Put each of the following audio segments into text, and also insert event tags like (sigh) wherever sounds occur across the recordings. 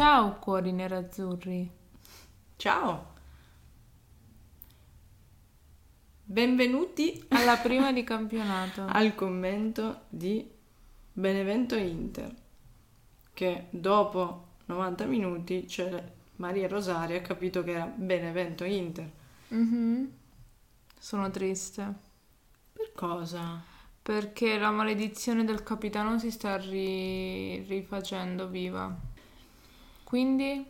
Ciao cuori nerazzurri. Ciao. Benvenuti Alla prima di (laughs) campionato. al commento di Benevento Inter, che dopo 90 minuti c'è Maria Rosaria ha capito che era Benevento Inter. Mhm. Sono triste. Per cosa? Perché la maledizione del capitano si sta ri- rifacendo viva. Quindi?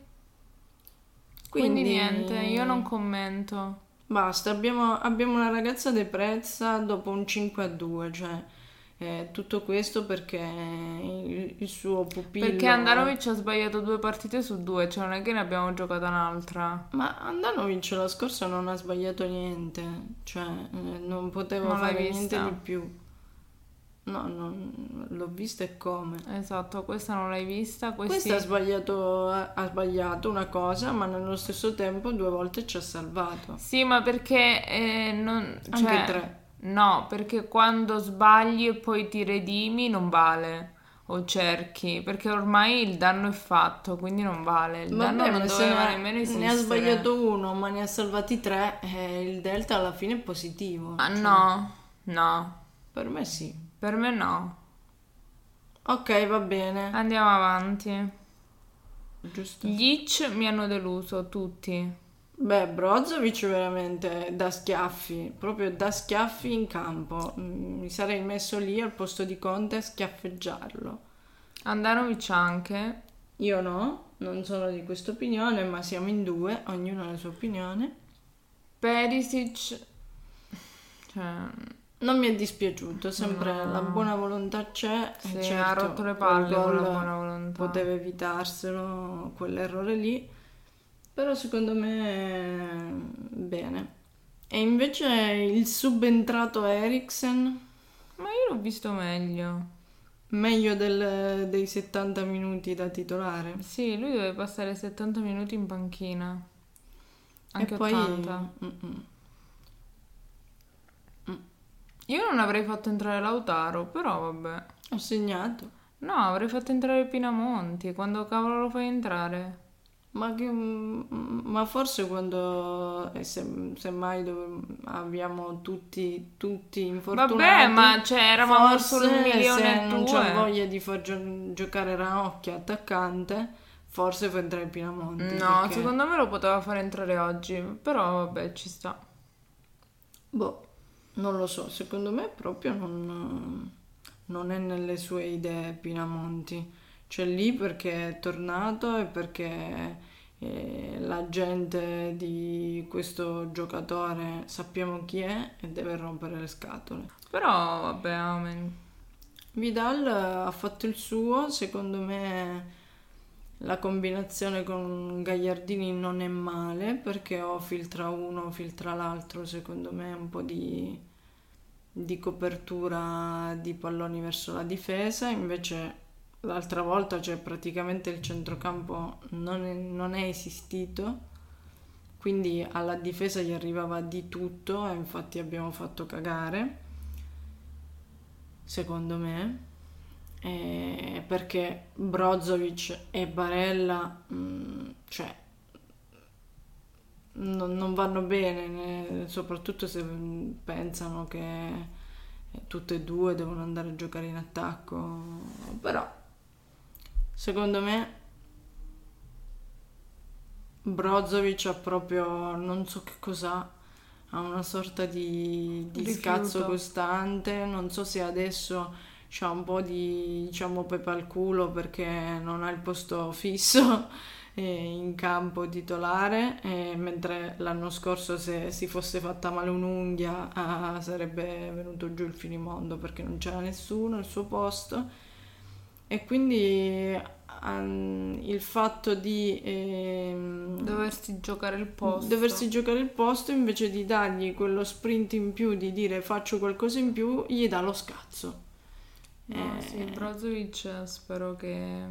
Quindi niente, io non commento. Basta, abbiamo, abbiamo una ragazza depressa dopo un 5 a 2, cioè eh, tutto questo perché il, il suo pupillo... Perché Andanovic ha sbagliato due partite su due, cioè non è che ne abbiamo giocata un'altra. Ma Andanovic la scorsa non ha sbagliato niente, cioè eh, non poteva Non fare niente di più. No, non- l'ho vista e come. Esatto, questa non l'hai vista, questi... Questa ha sbagliato, ha sbagliato una cosa, ma nello stesso tempo due volte ci ha salvato. Sì, ma perché eh, non... Anche cioè, tre. No, perché quando sbagli e poi ti redimi non vale. O cerchi, perché ormai il danno è fatto, quindi non vale. Il danno Vabbè, non ma se doveva ne nemmeno ne esistere. ha sbagliato uno, ma ne ha salvati tre, eh, il delta alla fine è positivo. Ah Cioè, no, no, Per me sì. Per me no. Ok, va bene. Andiamo avanti. Giusto. Gli Itch mi hanno deluso, tutti. Beh, Brozovic veramente da schiaffi, proprio da schiaffi in campo. Mm, Mi sarei messo lì al posto di Conte a schiaffeggiarlo. Andanovic anche. Io no, non sono di questa opinione, ma siamo in due, ognuno ha la sua opinione. Perisic... Cioè, Non mi è dispiaciuto, sempre No. la buona volontà c'è. sì, certo, ha rotto le palle con la buona volontà. Poteva evitarselo quell'errore lì, però secondo me bene. E invece il subentrato Eriksen, Ma io l'ho visto meglio. meglio del- dei 70 minuti da titolare. Sì, lui deve passare 70 minuti in panchina. Anche e poi 80. Mm-mm. Io non avrei fatto entrare Lautaro, però vabbè. ho segnato. No, avrei fatto entrare Pinamonti. Quando cavolo lo fai entrare? Ma, che- ma forse quando eh, se, semmai dove abbiamo tutti, tutti infortunati Vabbè, ma cioè, eravamo un milione se e non c'ho voglia di far gio- giocare Ranocchia attaccante forse fa entrare Pinamonti No, perché- secondo me lo poteva fare entrare oggi. Però vabbè, ci sta. boh, non lo so secondo me proprio non, non è nelle sue idee Pinamonti c'è lì perché è tornato e perché eh, la gente di questo giocatore sappiamo chi è e deve rompere le scatole Però vabbè, amen. Vidal ha fatto il suo, secondo me la combinazione con Gagliardini non è male perché o filtra uno o filtra l'altro, secondo me un po' di, di copertura di palloni verso la difesa, invece l'altra volta cioè praticamente il centrocampo non è, non è esistito, quindi alla difesa gli arrivava di tutto e infatti abbiamo fatto cagare secondo me, eh, perché Brozovic e Barella, mm, cioè, non, non vanno bene, né- soprattutto se mm, pensano che eh, tutte e due devono andare a giocare in attacco, però secondo me Brozovic ha proprio non so che cos'ha, ha una sorta di, di Rifiuto. scazzo costante, non so se adesso c'ha un po' di diciamo pepe al culo perché non ha il posto fisso (laughs) in campo titolare, mentre l'anno scorso se si fosse fatta male un'unghia ah, sarebbe venuto giù il finimondo perché non c'era nessuno al suo posto. E quindi ehm, il fatto di ehm, Doversi giocare il posto. doversi giocare il posto invece di dargli quello sprint in più di dire faccio qualcosa in più, gli dà lo scazzo. No, Eh, sì, Brozovic spero che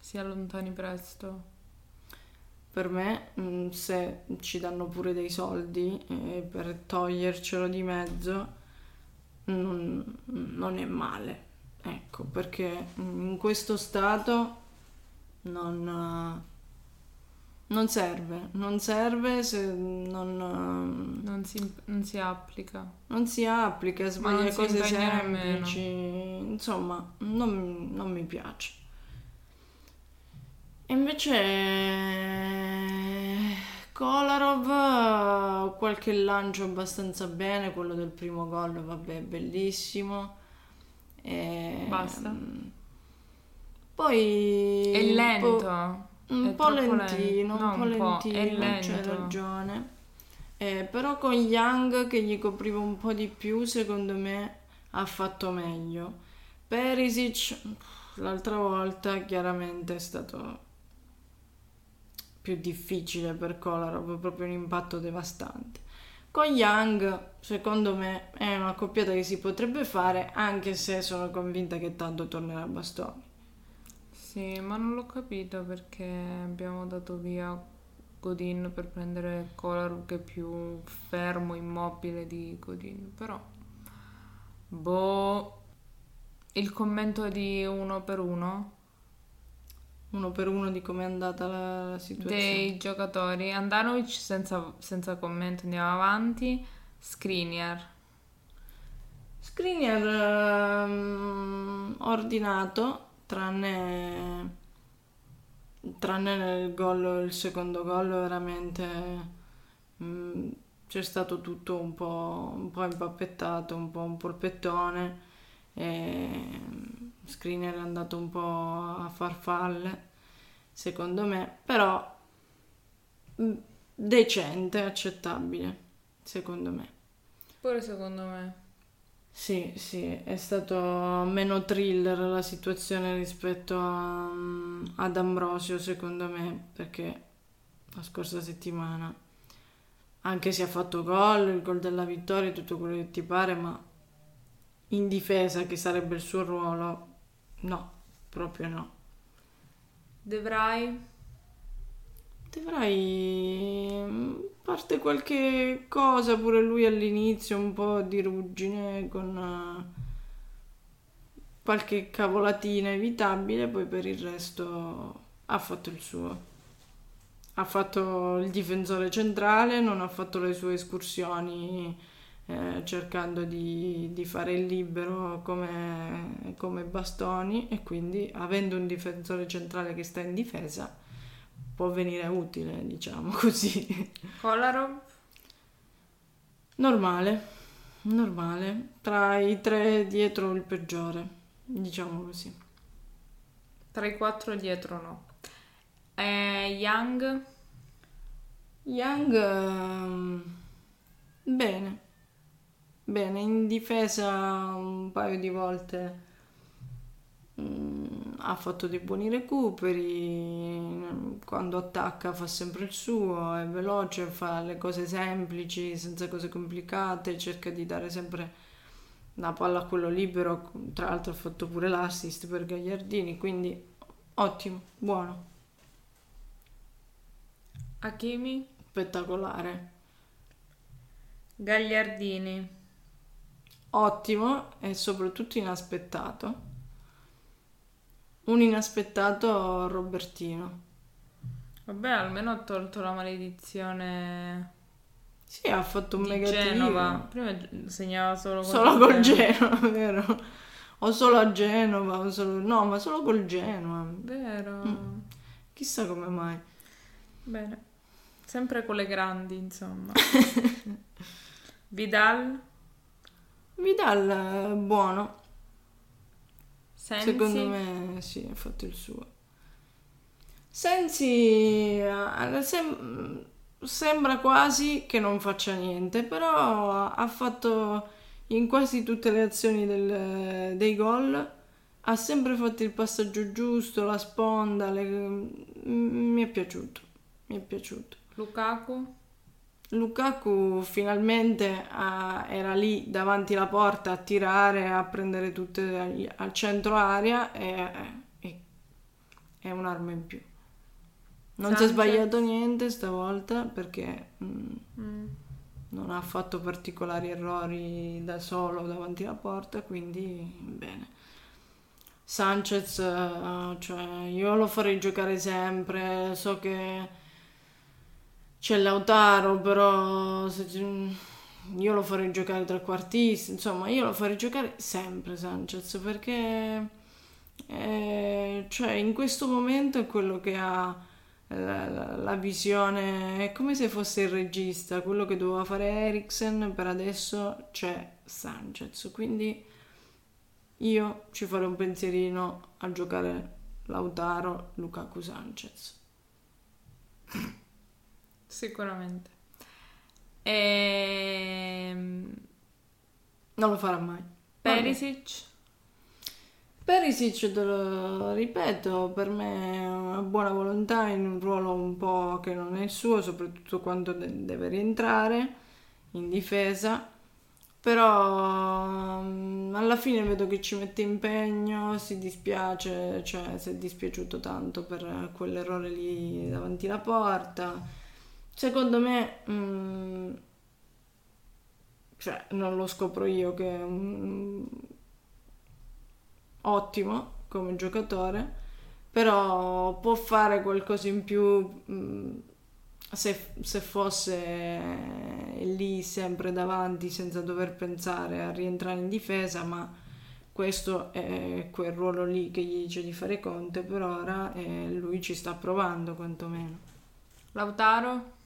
si allontani presto. Per me, mh, se ci danno pure dei soldi eh, per togliercelo di mezzo, non, non è male. Ecco, perché mh, in questo stato non, non serve, non serve se non, Non si, non si applica. non si applica, sbaglia si cose impegna nemmeno. semplici, insomma, non, non mi piace. E Invece Kolarov qualche lancio abbastanza bene, quello del primo gol, vabbè, bellissimo. E, Basta? Poi È lento. po'- un po' lentino, lento. un po' No, un po', lentino, lento. ragione. Eh, però con Young che gli copriva un po' di più, secondo me ha fatto meglio. Perisic, l'altra volta, chiaramente è stato più difficile per Kolarov, proprio un impatto devastante. Con Young, secondo me, è una coppiata che si potrebbe fare, anche se sono convinta che tanto tornerà a bastoni. Sì, ma non l'ho capito perché abbiamo dato via Godin per prendere Kolarov che è più fermo, immobile di Godin. Però, boh, il commento di uno per uno Uno per uno di come è andata la, la situazione. dei giocatori. Andanovic senza, senza commento, andiamo avanti. Skriniar. Skriniar ehm, ordinato, tranne, tranne nel gol, il secondo gol veramente mm, c'è stato tutto un po', un po' impappettato, un po' un polpettone. E Skriniar è andato un po' a farfalle, secondo me, però mm, decente, accettabile, secondo me. Pure secondo me. Sì, sì, è stato meno thriller la situazione rispetto a- ad Ambrosio, secondo me, perché la scorsa settimana, anche se ha fatto gol, il gol della vittoria, tutto quello che ti pare, ma in difesa, che sarebbe il suo ruolo, no, proprio no. De Vrij. Dovrai parte qualche cosa pure lui all'inizio, un po' di ruggine con eh, qualche cavolatina evitabile, poi per il resto ha fatto il suo. Ha fatto il difensore centrale, non ha fatto le sue escursioni eh, cercando di, di fare il libero come, come bastoni e quindi avendo un difensore centrale che sta in difesa può venire utile, diciamo (laughs) così. Kolarov. Normale, normale. Tra i tre dietro il peggiore, diciamo così. Tra i quattro dietro no. Eh, Young. Young, ehm, bene, bene, in difesa un paio di volte mm, ha fatto dei buoni recuperi, quando attacca fa sempre il suo, è veloce, fa le cose semplici, senza cose complicate, cerca di dare sempre la palla a quello libero, tra l'altro ha fatto pure l'assist per Gagliardini, quindi ottimo, buono, Hakimi. spettacolare. Gagliardini. ottimo e soprattutto inaspettato. Un inaspettato Robertino. Vabbè, almeno ha tolto la maledizione Sì, ha fatto un mega Genova. Prima segnava solo Solo col Genova, (laughs) vero? O solo a Genova, solo... no, ma solo col Genova. Vero. Mm. Chissà come mai. Bene. Sempre con le grandi, insomma. (laughs) Vidal. Vidal è buono, Sensi. secondo me sì, ha fatto il suo. Sensi eh, sem- sembra quasi che non faccia niente, però ha fatto in quasi tutte le azioni del- dei gol, ha sempre fatto il passaggio giusto, la sponda, le- mi è piaciuto, mi è piaciuto. Lukaku. Lukaku finalmente ah, era lì davanti alla porta a tirare, a prendere tutte al centro aria e, e- è un'arma in più. Non si è sbagliato niente stavolta perché mm, Mm. non ha fatto particolari errori da solo davanti alla porta, quindi bene. Sanchez, eh, cioè, io lo farei giocare sempre, so che c'è Lautaro, però io lo farei giocare trequartista, insomma, io lo farei giocare sempre Sanchez perché eh, cioè, in questo momento è quello che ha la, la, la, visione, è come se fosse il regista, quello che doveva fare Eriksen, per adesso c'è Sanchez, quindi io ci farei un pensierino a giocare Lautaro Lukaku Sanchez. Sicuramente. Ehm... Non lo farà mai. Perisic? Perisic, te lo ripeto, per me è una buona volontà in un ruolo un po' che non è il suo, soprattutto quando deve rientrare in difesa però um, alla fine vedo che ci mette impegno, si dispiace, cioè si è dispiaciuto tanto per quell'errore lì davanti alla porta. Secondo me, um, cioè non lo scopro io che è un, ottimo come giocatore, però può fare qualcosa in più. Um, se, se, fosse lì sempre davanti senza dover pensare a rientrare in difesa, ma questo è quel ruolo lì che gli dice di fare Conte per ora e lui ci sta provando quantomeno. Lautaro?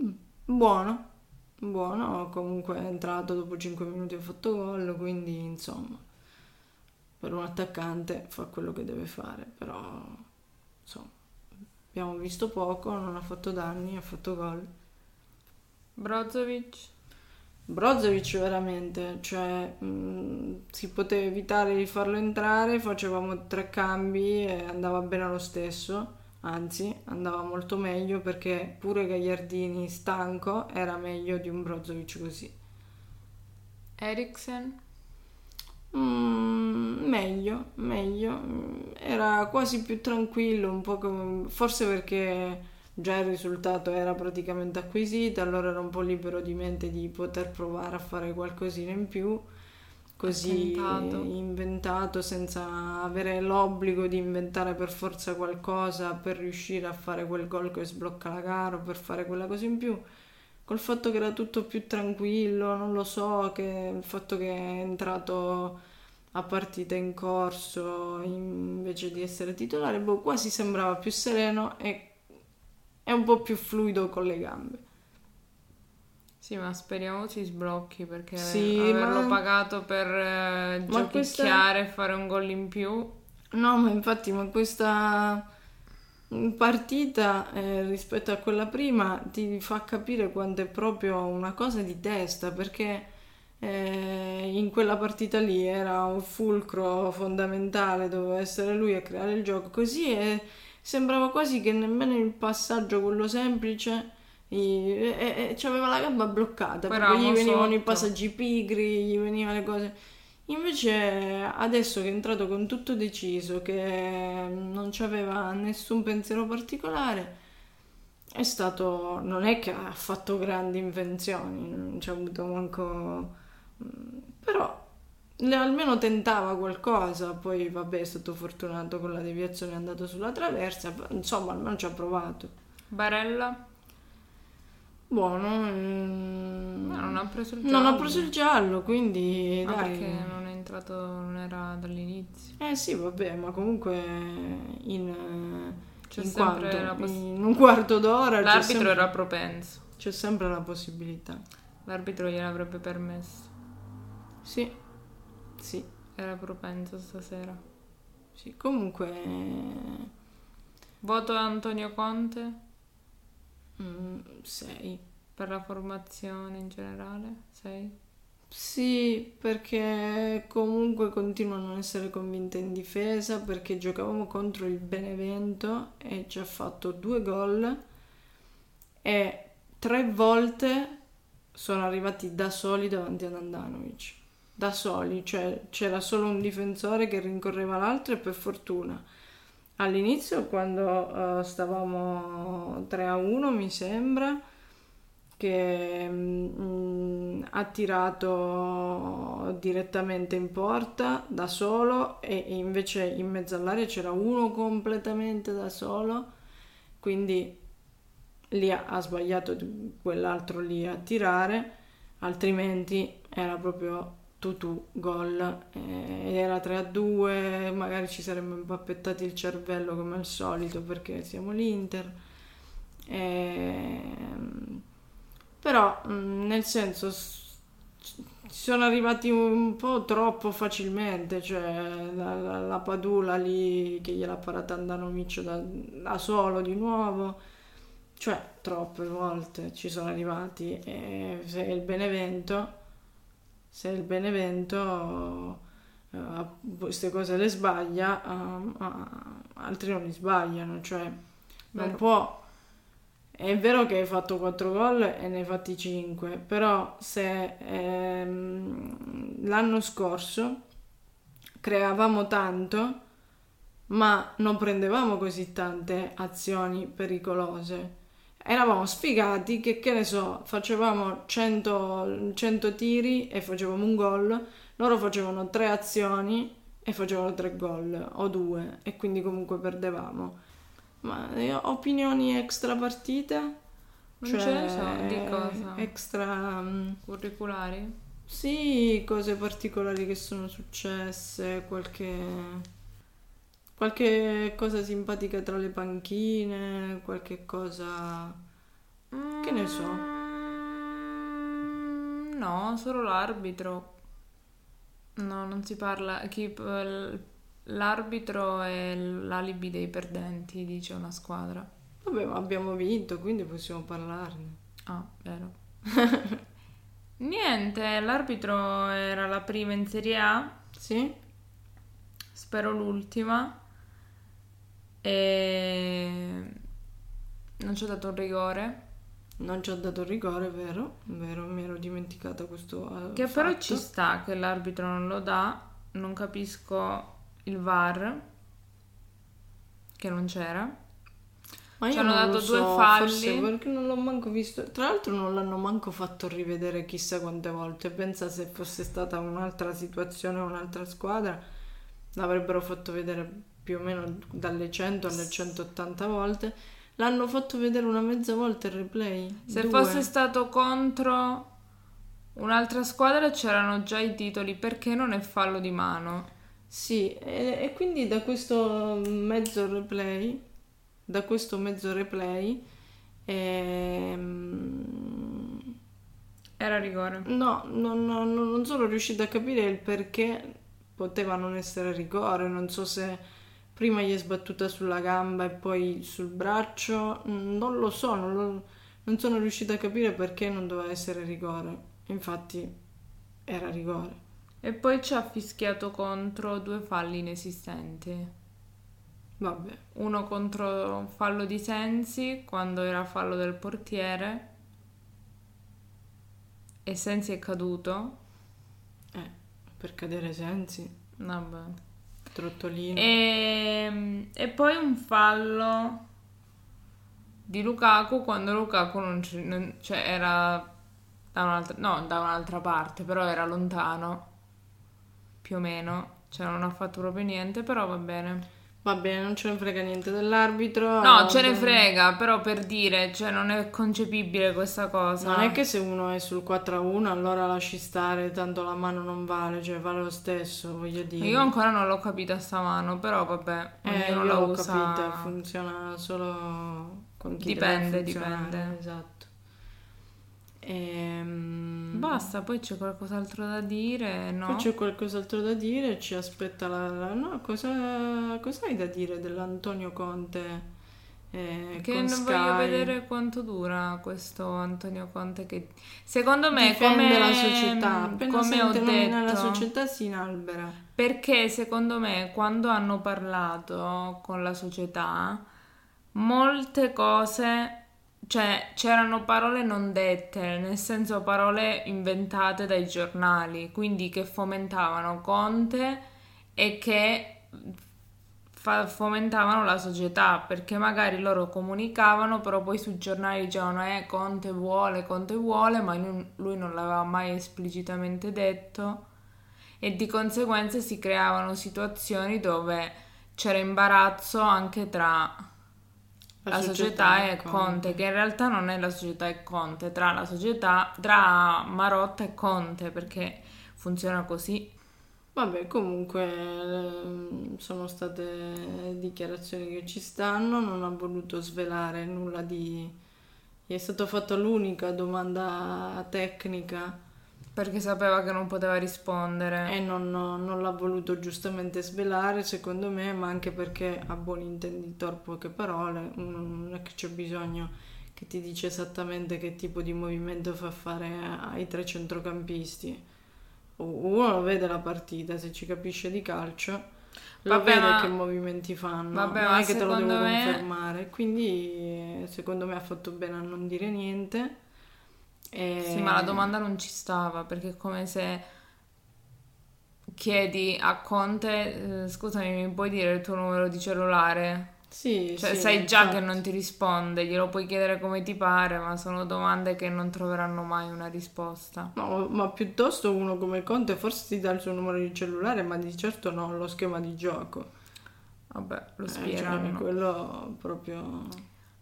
Mm, buono, buono, comunque è entrato dopo 5 minuti ha fatto gol, quindi insomma per un attaccante fa quello che deve fare, però insomma Abbiamo visto poco, non ha fatto danni, ha fatto gol. Brozovic? Brozovic veramente, cioè mh, mm, si poteva evitare di farlo entrare, facevamo tre cambi e andava bene lo stesso, anzi andava molto meglio perché pure Gagliardini stanco era meglio di un Brozovic così. Eriksen? Mm, meglio, meglio. Era quasi più tranquillo, un po' come, forse perché già il risultato era praticamente acquisito, allora era un po' libero di mente di poter provare a fare qualcosina in più, così inventato, inventato senza avere l'obbligo di inventare per forza qualcosa per riuscire a fare quel gol che sblocca la gara o per fare quella cosa in più col fatto che era tutto più tranquillo, non lo so, che il fatto che è entrato a partita in corso invece di essere titolare, boh, quasi sembrava più sereno e è un po' più fluido con le gambe. Sì, ma speriamo si sblocchi perché sì, averlo ma... pagato per eh, giochicchiare questa... e fare un gol in più. No, ma infatti, ma questa partita eh, rispetto a quella prima ti fa capire quanto è proprio una cosa di testa perché eh, in quella partita lì era un fulcro fondamentale doveva essere lui a creare il gioco così e sembrava quasi che nemmeno il passaggio quello semplice e, e, e aveva la gamba bloccata Però perché gli venivano sotto. i passaggi pigri gli venivano le cose Invece adesso che è entrato con tutto deciso, che non c'aveva nessun pensiero particolare, è stato, non è che ha fatto grandi invenzioni, non ci ha avuto manco, mm, però almeno tentava qualcosa, poi vabbè è stato fortunato con la deviazione è andato sulla traversa, insomma almeno ci ha provato. Barella? Buono. Mm, no, non ha preso il giallo. Non ha preso il giallo, quindi ma dai. perché non è entrato, non era dall'inizio. Eh sì, vabbè, ma comunque in, c'è in, quanto, poss- in un quarto d'ora l'arbitro sempre, era propenso. C'è sempre la possibilità. L'arbitro gliel'avrebbe permesso. Sì. Sì. Era propenso stasera. Sì, comunque Voto Antonio Conte? 6. Mm, per la formazione in generale? 6? Sì, perché comunque continuo a non essere convinta in difesa perché giocavamo contro il Benevento e ci ha fatto due gol e tre volte sono arrivati da soli davanti ad Andanovic. Da soli, cioè c'era solo un difensore che rincorreva l'altro e per fortuna all'inizio quando uh, stavamo 3 a 1 mi sembra che mm, ha tirato direttamente in porta da solo e invece in mezzo all'area c'era uno completamente da solo, quindi lì ha, ha sbagliato quell'altro lì a tirare, altrimenti era proprio tutù gol. Eh, era 3 a 2 magari ci saremmo impappettati il cervello come al solito perché siamo l'Inter. Eh, però mm, nel senso ci sono arrivati un po' troppo facilmente cioè la, la, la Padula lì che gliel'ha parata Andanovic da, da solo di nuovo. Cioè troppe volte ci sono arrivati e se il Benevento se il Benevento uh, queste cose le sbaglia, uh, uh, altri non li sbagliano, cioè non Vero. può... È vero che hai fatto 4 gol e ne hai fatti 5, però se ehm, l'anno scorso creavamo tanto, ma non prendevamo così tante azioni pericolose eravamo sfigati che, che ne so, facevamo 100, 100 tiri e facevamo un gol, loro facevano tre azioni e facevano tre gol o due e quindi comunque perdevamo. Ma eh, opinioni extra partite? Non cioè, so, di cosa? Extra... Um, Curriculari? Sì, cose particolari che sono successe, qualche Qualche cosa simpatica tra le panchine, qualche cosa... che ne so. Mm, no, solo l'arbitro. No, non si parla... Chi... L'arbitro è l'alibi dei perdenti, dice una squadra. Vabbè, ma abbiamo vinto, quindi possiamo parlarne. Ah, vero. (laughs) Niente, l'arbitro era la prima in Serie A. Sì. Spero l'ultima. E non ci ho dato un rigore. Non ci ho dato rigore, vero? Vero, mi ero dimenticata questo. Che fatto. però ci sta che l'arbitro non lo dà. Non capisco il VAR che non c'era. Ma io ci hanno dato so, due falli. perché non l'ho manco visto. Tra l'altro, non l'hanno manco fatto rivedere chissà quante volte. Pensa se fosse stata un'altra situazione, un'altra squadra, l'avrebbero fatto vedere più o meno dalle 100 alle 180 volte. L'hanno fatto vedere una mezza volta il replay. Se Due. fosse stato contro un'altra squadra c'erano già i titoli perché non è fallo di mano. Sì, e, e quindi da questo mezzo replay, da questo mezzo replay, ehm... era rigore. No, non, non, non sono riuscita a capire il perché poteva non essere rigore, non so se prima gli è sbattuta sulla gamba e poi sul braccio, non lo so, non, lo, non sono riuscita a capire perché non doveva essere rigore, infatti era rigore. E poi ci ha fischiato contro due falli inesistenti. Vabbè. Uno contro fallo di Sensi quando era fallo del portiere e Sensi è caduto. Eh, per cadere Sensi. Vabbè. Trottolino. E, ehm, e poi un fallo di Lukaku quando Lukaku non, c- non cioè era da un'altra, no, da un'altra parte, però era lontano, più o meno, cioè non ha fatto proprio niente, però va bene. Va bene, non ce ne frega niente dell'arbitro. No, ce ne frega, però per dire, cioè non è concepibile questa cosa. Non è che se uno è sul 4 a 1 allora lasci stare, tanto la mano non vale, cioè vale lo stesso, voglio dire. Io ancora non l'ho capita sta mano, però vabbè, eh, non l'ho usa... capita, funziona solo con chi dipende, dipende. Esatto. Ehm... Basta, poi c'è qualcos'altro da dire, no? Poi c'è qualcos'altro da dire, ci aspetta la... la no, cosa, cosa hai da dire dell'Antonio Conte? Eh, che non Sky? voglio vedere quanto dura questo Antonio Conte che secondo me difende come, la società appena come ho detto la società si inalbera perché secondo me quando hanno parlato con la società molte cose cioè c'erano parole non dette, nel senso parole inventate dai giornali, quindi che fomentavano Conte e che fa- fomentavano la società perché magari loro comunicavano, però poi sui giornali dicevano eh Conte vuole, Conte vuole, ma lui, non l'aveva mai esplicitamente detto. E di conseguenza si creavano situazioni dove c'era imbarazzo anche tra la, la società, società, e Conte, Conte, che in realtà non è la società e Conte, tra la società, tra Marotta e Conte, perché funziona così. Vabbè, comunque ehm, sono state dichiarazioni che ci stanno, non ha voluto svelare nulla di... Gli è stata fatta l'unica domanda tecnica. Perché sapeva che non poteva rispondere. E non, non l'ha voluto giustamente svelare, secondo me, ma anche perché a buon intenditor poche parole, non è che c'è bisogno che ti dice esattamente che tipo di movimento fa fare ai tre centrocampisti uno vede la partita, se ci capisce di calcio, lo vabbè, vede ma... che movimenti fanno, vabbè, non è che te lo devo me... confermare. Quindi secondo me ha fatto bene a non dire niente. E... Sì, ma la domanda non ci stava, perché è come se chiedi a Conte, eh, scusami, mi puoi dire il tuo numero di cellulare? Sì, cioè, sì, sai già infatti. che non ti risponde, glielo puoi chiedere come ti pare, ma sono domande che non troveranno mai una risposta. No, ma piuttosto uno come Conte forse ti dà il suo numero di cellulare, ma di certo no lo schema di gioco. Vabbè, lo spieranno. Eh, cioè, quello proprio...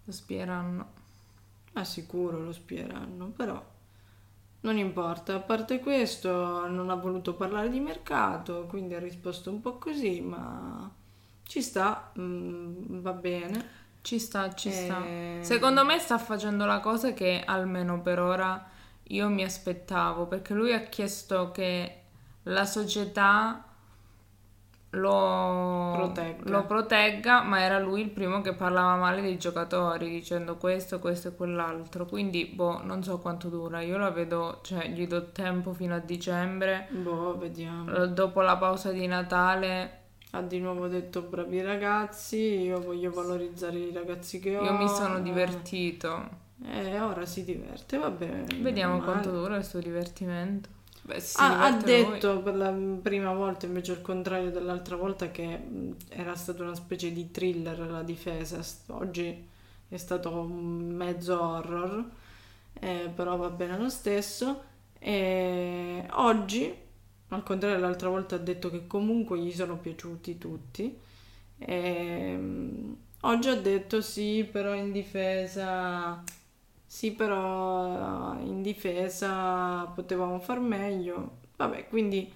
Lo spieranno. Ah, sicuro lo spieranno, però non importa. A parte questo, non ha voluto parlare di mercato, quindi ha risposto un po' così, ma ci sta, mm, va bene. Ci sta, ci e... sta. Secondo me sta facendo la cosa che almeno per ora io mi aspettavo, perché lui ha chiesto che la società lo protegga. lo protegga, ma era lui il primo che parlava male dei giocatori, dicendo questo, questo e quell'altro. Quindi, boh, non so quanto dura. Io la vedo, cioè, gli do tempo fino a dicembre. Boh, vediamo. Dopo la pausa di Natale ha di nuovo detto bravi ragazzi, io voglio valorizzare i ragazzi che ho. Io mi sono divertito. E eh, ora si diverte, va bene. Vediamo quanto dura il suo divertimento. Beh, ah, ha detto lui. per la prima volta, invece al contrario dell'altra volta, che era stata una specie di thriller la difesa. Oggi è stato un mezzo horror, eh, però va bene lo stesso. E oggi al contrario l'altra volta ha detto che comunque gli sono piaciuti tutti. E, oggi ha detto sì, però in difesa... Sì, però in difesa potevamo far meglio. Vabbè, quindi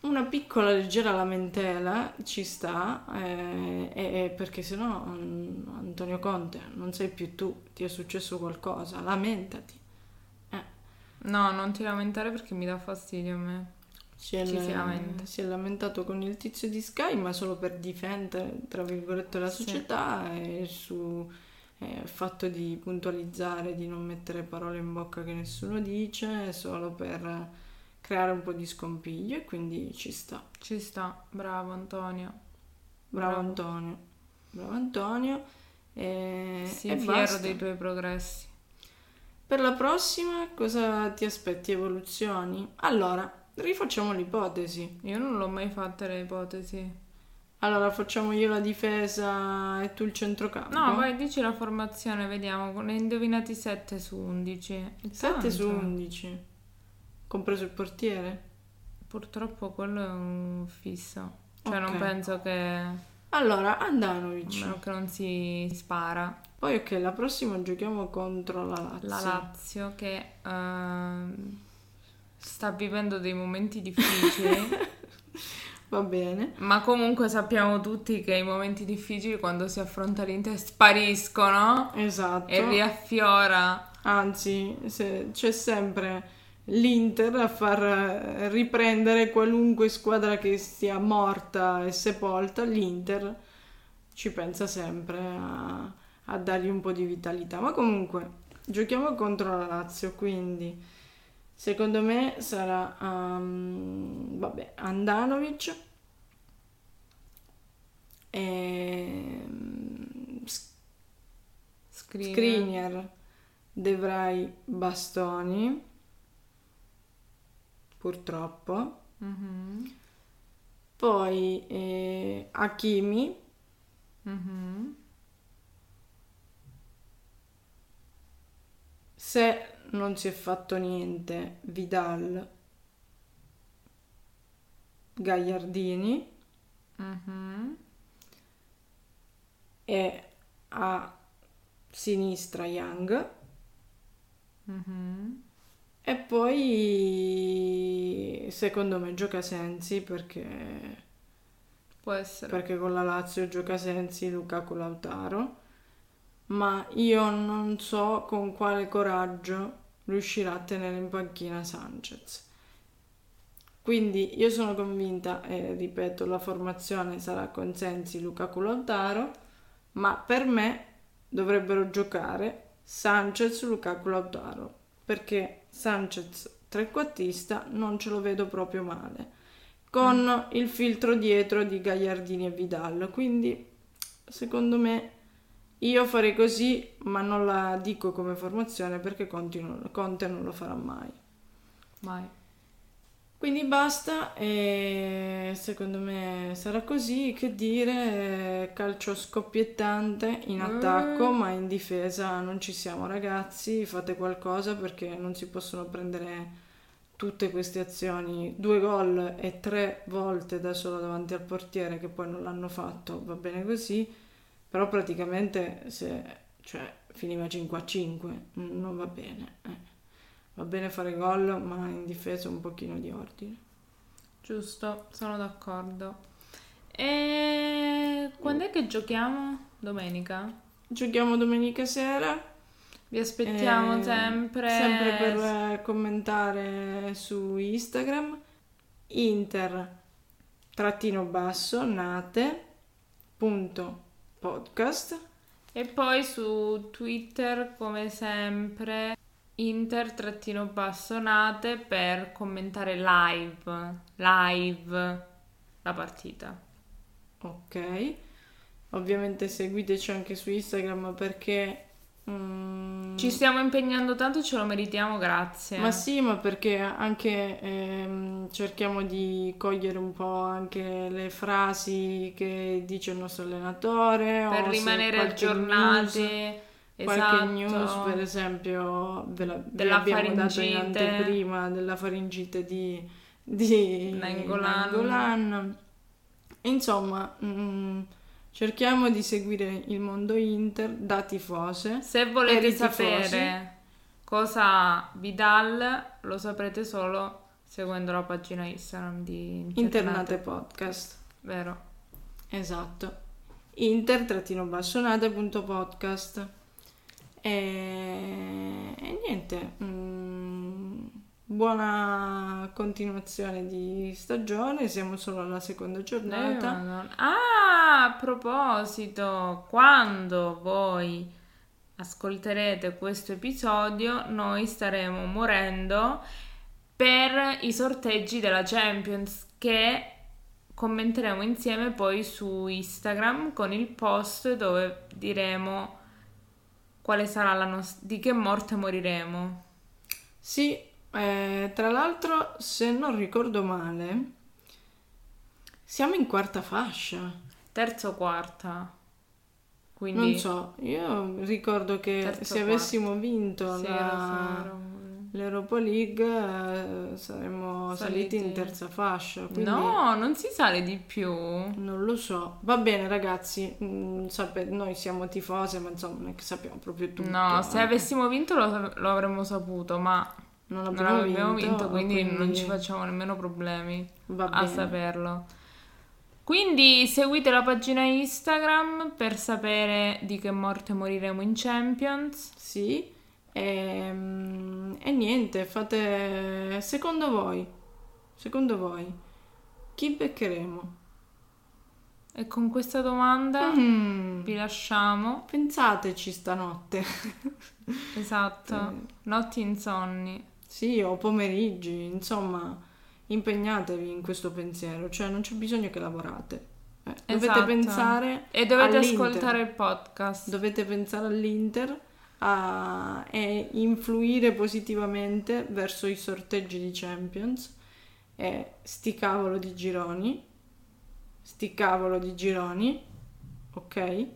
una piccola leggera lamentela ci sta, eh, eh, perché sennò um, Antonio Conte non sei più tu, ti è successo qualcosa, lamentati. Eh. No, non ti lamentare perché mi dà fastidio a me. Si è, le, si è, lamentato con il tizio di Sky, ma solo per difendere, tra virgolette, la società sì. e su eh, il fatto di puntualizzare, di non mettere parole in bocca che nessuno dice, solo per creare un po' di scompiglio e quindi ci sta. Ci sta, bravo Antonio. Bravo, bravo. Antonio. Bravo Antonio. E, sì, e fiero basta. dei tuoi progressi. Per la prossima cosa ti aspetti? Evoluzioni? Allora, Rifacciamo l'ipotesi. Io non l'ho mai fatta le ipotesi. Allora facciamo io la difesa e tu il centrocampo. No, vai, dici la formazione, vediamo. Ne hai indovinati 7 su 11. 7 su 11. Compreso il portiere? Purtroppo quello è un fisso. Cioè okay. non penso che... Allora, Andanovic. A meno che non si spara. Poi ok, la prossima giochiamo contro la Lazio. La Lazio che... Uh sta vivendo dei momenti difficili. (laughs) Va bene. Ma comunque sappiamo tutti che i momenti difficili quando si affronta l'Inter spariscono. Esatto. E riaffiora. Anzi, c'è sempre l'Inter a far riprendere qualunque squadra che sia morta e sepolta, l'Inter ci pensa sempre a, a dargli un po' di vitalità. Ma comunque, giochiamo contro la Lazio, quindi Secondo me sarà um, vabbè, Andanovic e Skriniar, Skriniar Devrai Bastoni purtroppo mm-hmm. poi eh, Hakimi Mhm. Se non si è fatto niente, Vidal, Gagliardini Mhm. e a sinistra Young Mhm. e poi secondo me gioca Sensi perché, Può essere. perché con la Lazio gioca Sensi, Lukaku Lautaro ma io non so con quale coraggio riuscirà a tenere in panchina Sanchez. Quindi io sono convinta, e ripeto, la formazione sarà con Sensi, Lukaku Lautaro, ma per me dovrebbero giocare Sanchez, Lukaku Lautaro, perché Sanchez trequartista non ce lo vedo proprio male, con il filtro dietro di Gagliardini e Vidal, quindi secondo me io farei così, ma non la dico come formazione perché Conte non, Conte non lo farà mai. Vai. Quindi basta, e secondo me sarà così, che dire, calcio scoppiettante in attacco, ma in difesa non ci siamo ragazzi, fate qualcosa perché non si possono prendere tutte queste azioni, due gol e tre volte da solo davanti al portiere che poi non l'hanno fatto, va bene così, però praticamente se, cioè, finiva 5 a 5, non va bene. eh. Va bene fare gol, ma in difesa un pochino di ordine. Giusto, sono d'accordo. E quando è che giochiamo? Domenica? Giochiamo domenica sera. Vi aspettiamo eh, sempre. Sempre per commentare su Instagram. Inter trattino basso nate punto podcast. E poi su Twitter, come sempre, inter-bassonate per commentare live, live la partita. Ok. Ovviamente seguiteci anche su Instagram perché mm, Ci stiamo impegnando tanto, ce lo meritiamo, grazie. Ma sì, ma perché anche ehm, cerchiamo di cogliere un po' anche le frasi che dice il nostro allenatore per rimanere qualche aggiornati. news- esatto. Qualche news, per esempio, ve la, Della abbiamo dato in faringite. anteprima della faringite di, di. Nainggolan. Insomma, mm, cerchiamo di seguire il mondo Inter da tifose. Se volete sapere cosa ha Vidal, lo saprete solo seguendo la pagina Instagram di Internate Podcast. Vero. Esatto. Inter-bassonate.podcast e... e niente. mm, buona continuazione di stagione. Siamo solo alla seconda Eh, giornata. madonna. Ah, a proposito, quando voi ascolterete questo episodio, noi staremo morendo per i sorteggi della Champions che commenteremo insieme poi su Instagram con il post dove diremo quale sarà la nostra di che morte moriremo. Sì, eh, tra l'altro, se non ricordo male, siamo in quarta fascia. Terza o quarta. Quindi Non so, io ricordo che Terzo, se avessimo vinto Sì, la- l'Europa League eh, saremmo saliti. in Saliti. terza fascia. Quindi No, non si sale di più. Non lo so. Va bene, ragazzi. mm, sape- noi siamo tifose, ma insomma, non è che sappiamo proprio tutto. No, se avessimo vinto lo, lo avremmo saputo, ma non non abbiamo abbiamo vinto, vinto, quindi, non quindi ci facciamo nemmeno problemi a saperlo. Quindi seguite la pagina Instagram per sapere di che morte moriremo in Champions. Sì. E, mm, e niente, fate. Secondo voi, secondo voi, chi beccheremo? E con questa domanda Mm, vi lasciamo. Pensateci stanotte. Esatto, Eh. notti insonni. Sì, o pomeriggi, insomma, impegnatevi in questo pensiero, cioè non c'è bisogno che lavorate. Eh, dovete Esatto. pensare E dovete all'Inter. ascoltare il podcast. Dovete pensare all'Inter a- e influire positivamente verso i sorteggi di Champions e sti cavolo di gironi, sti cavolo di gironi, ok?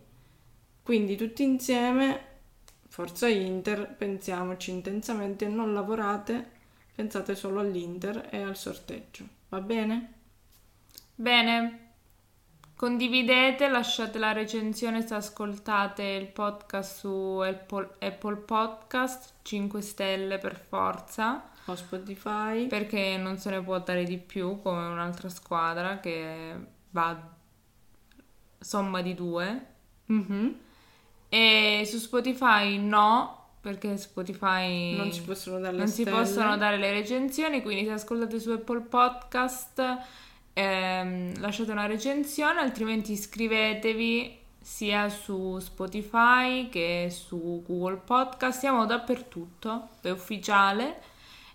Quindi tutti insieme, forza Inter, pensiamoci intensamente, non lavorate, pensate solo all'Inter e al sorteggio, va bene? Bene, condividete, lasciate la recensione se ascoltate il podcast su Apple, Apple Podcast, 5 stelle per forza. O Spotify. Perché non se ne può dare di più come un'altra squadra che va somma di due. Mm-hmm. E su Spotify no, perché Spotify non si possono dare le stelle. possono dare le recensioni, quindi se ascoltate su Apple Podcast ehm, lasciate una recensione, altrimenti iscrivetevi sia su Spotify che su Google Podcast, siamo dappertutto, è ufficiale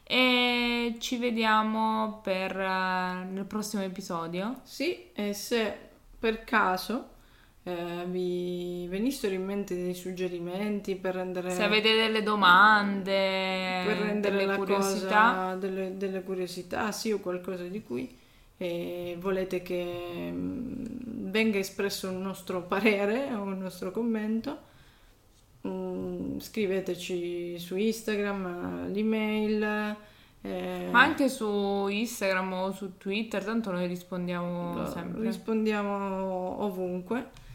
e ci vediamo per, eh, nel prossimo episodio. Sì, e se per caso eh, vi venissero in mente dei suggerimenti per rendere, Se avete delle domande, per rendere delle la curiosità, cosa delle, delle curiosità, sì, o qualcosa di cui eh, volete che mm, venga espresso un nostro parere o un nostro commento, mm, scriveteci su Instagram, all'email. eh, ma anche su Instagram o su Twitter, tanto noi rispondiamo sempre. Rispondiamo ovunque,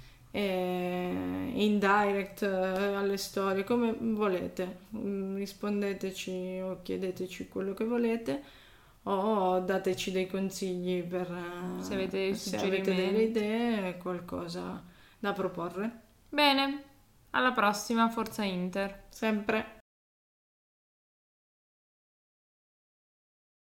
in direct, eh, alle storie, come volete. Mm, Rispondeteci o chiedeteci quello che volete o dateci dei consigli per eh, Se avete se avete delle idee, qualcosa da proporre. Bene, alla prossima, Forza Inter. Sempre.